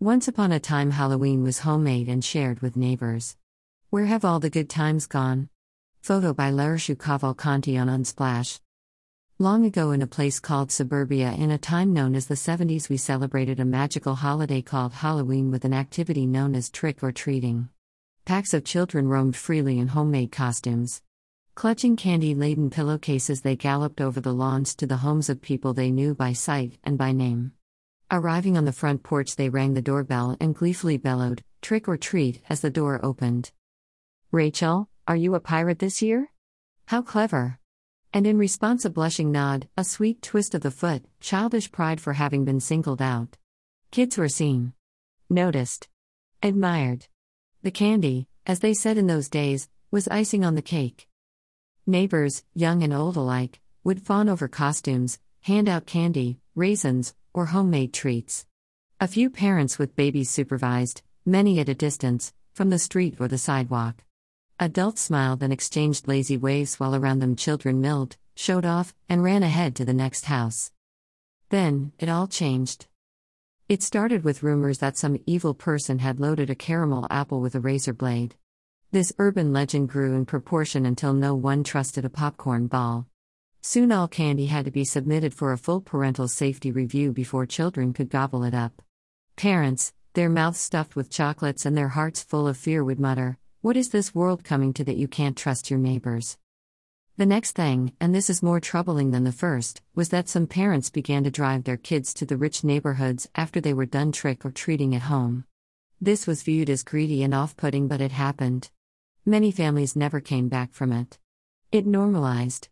Once upon a time, Halloween was homemade and shared with neighbors. Where have all the good times gone? Photo by Larishu Cavalcanti on Unsplash. Long ago, in a place called Suburbia, in a time known as the 70s, we celebrated a magical holiday called Halloween with an activity known as trick or treating. Packs of children roamed freely in homemade costumes. Clutching candy laden pillowcases, they galloped over the lawns to the homes of people they knew by sight and by name. Arriving on the front porch, they rang the doorbell and gleefully bellowed, Trick or treat, as the door opened. Rachel, are you a pirate this year? How clever! And in response, a blushing nod, a sweet twist of the foot, childish pride for having been singled out. Kids were seen, noticed, admired. The candy, as they said in those days, was icing on the cake. Neighbors, young and old alike, would fawn over costumes, hand out candy, raisins, or homemade treats. A few parents with babies supervised, many at a distance, from the street or the sidewalk. Adults smiled and exchanged lazy waves while around them children milled, showed off, and ran ahead to the next house. Then, it all changed. It started with rumors that some evil person had loaded a caramel apple with a razor blade. This urban legend grew in proportion until no one trusted a popcorn ball. Soon all candy had to be submitted for a full parental safety review before children could gobble it up. Parents, their mouths stuffed with chocolates and their hearts full of fear, would mutter, What is this world coming to that you can't trust your neighbors? The next thing, and this is more troubling than the first, was that some parents began to drive their kids to the rich neighborhoods after they were done trick or treating at home. This was viewed as greedy and off putting, but it happened. Many families never came back from it. It normalized.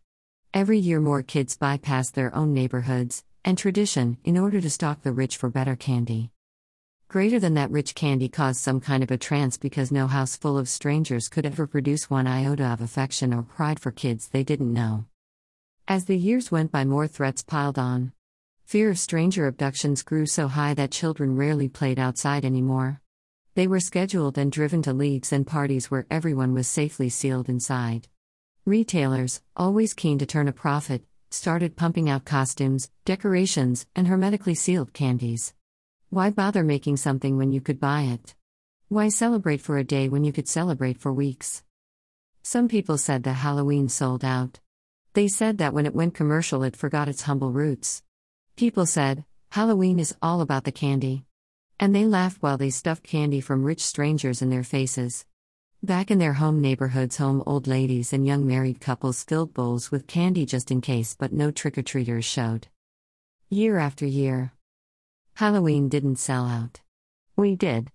Every year, more kids bypass their own neighborhoods and tradition in order to stalk the rich for better candy. Greater than that, rich candy caused some kind of a trance because no house full of strangers could ever produce one iota of affection or pride for kids they didn't know. As the years went by, more threats piled on. Fear of stranger abductions grew so high that children rarely played outside anymore. They were scheduled and driven to leagues and parties where everyone was safely sealed inside. Retailers, always keen to turn a profit, started pumping out costumes, decorations, and hermetically sealed candies. Why bother making something when you could buy it? Why celebrate for a day when you could celebrate for weeks? Some people said that Halloween sold out. They said that when it went commercial, it forgot its humble roots. People said, Halloween is all about the candy. And they laughed while they stuffed candy from rich strangers in their faces. Back in their home neighborhoods, home old ladies and young married couples filled bowls with candy just in case, but no trick or treaters showed. Year after year, Halloween didn't sell out. We did.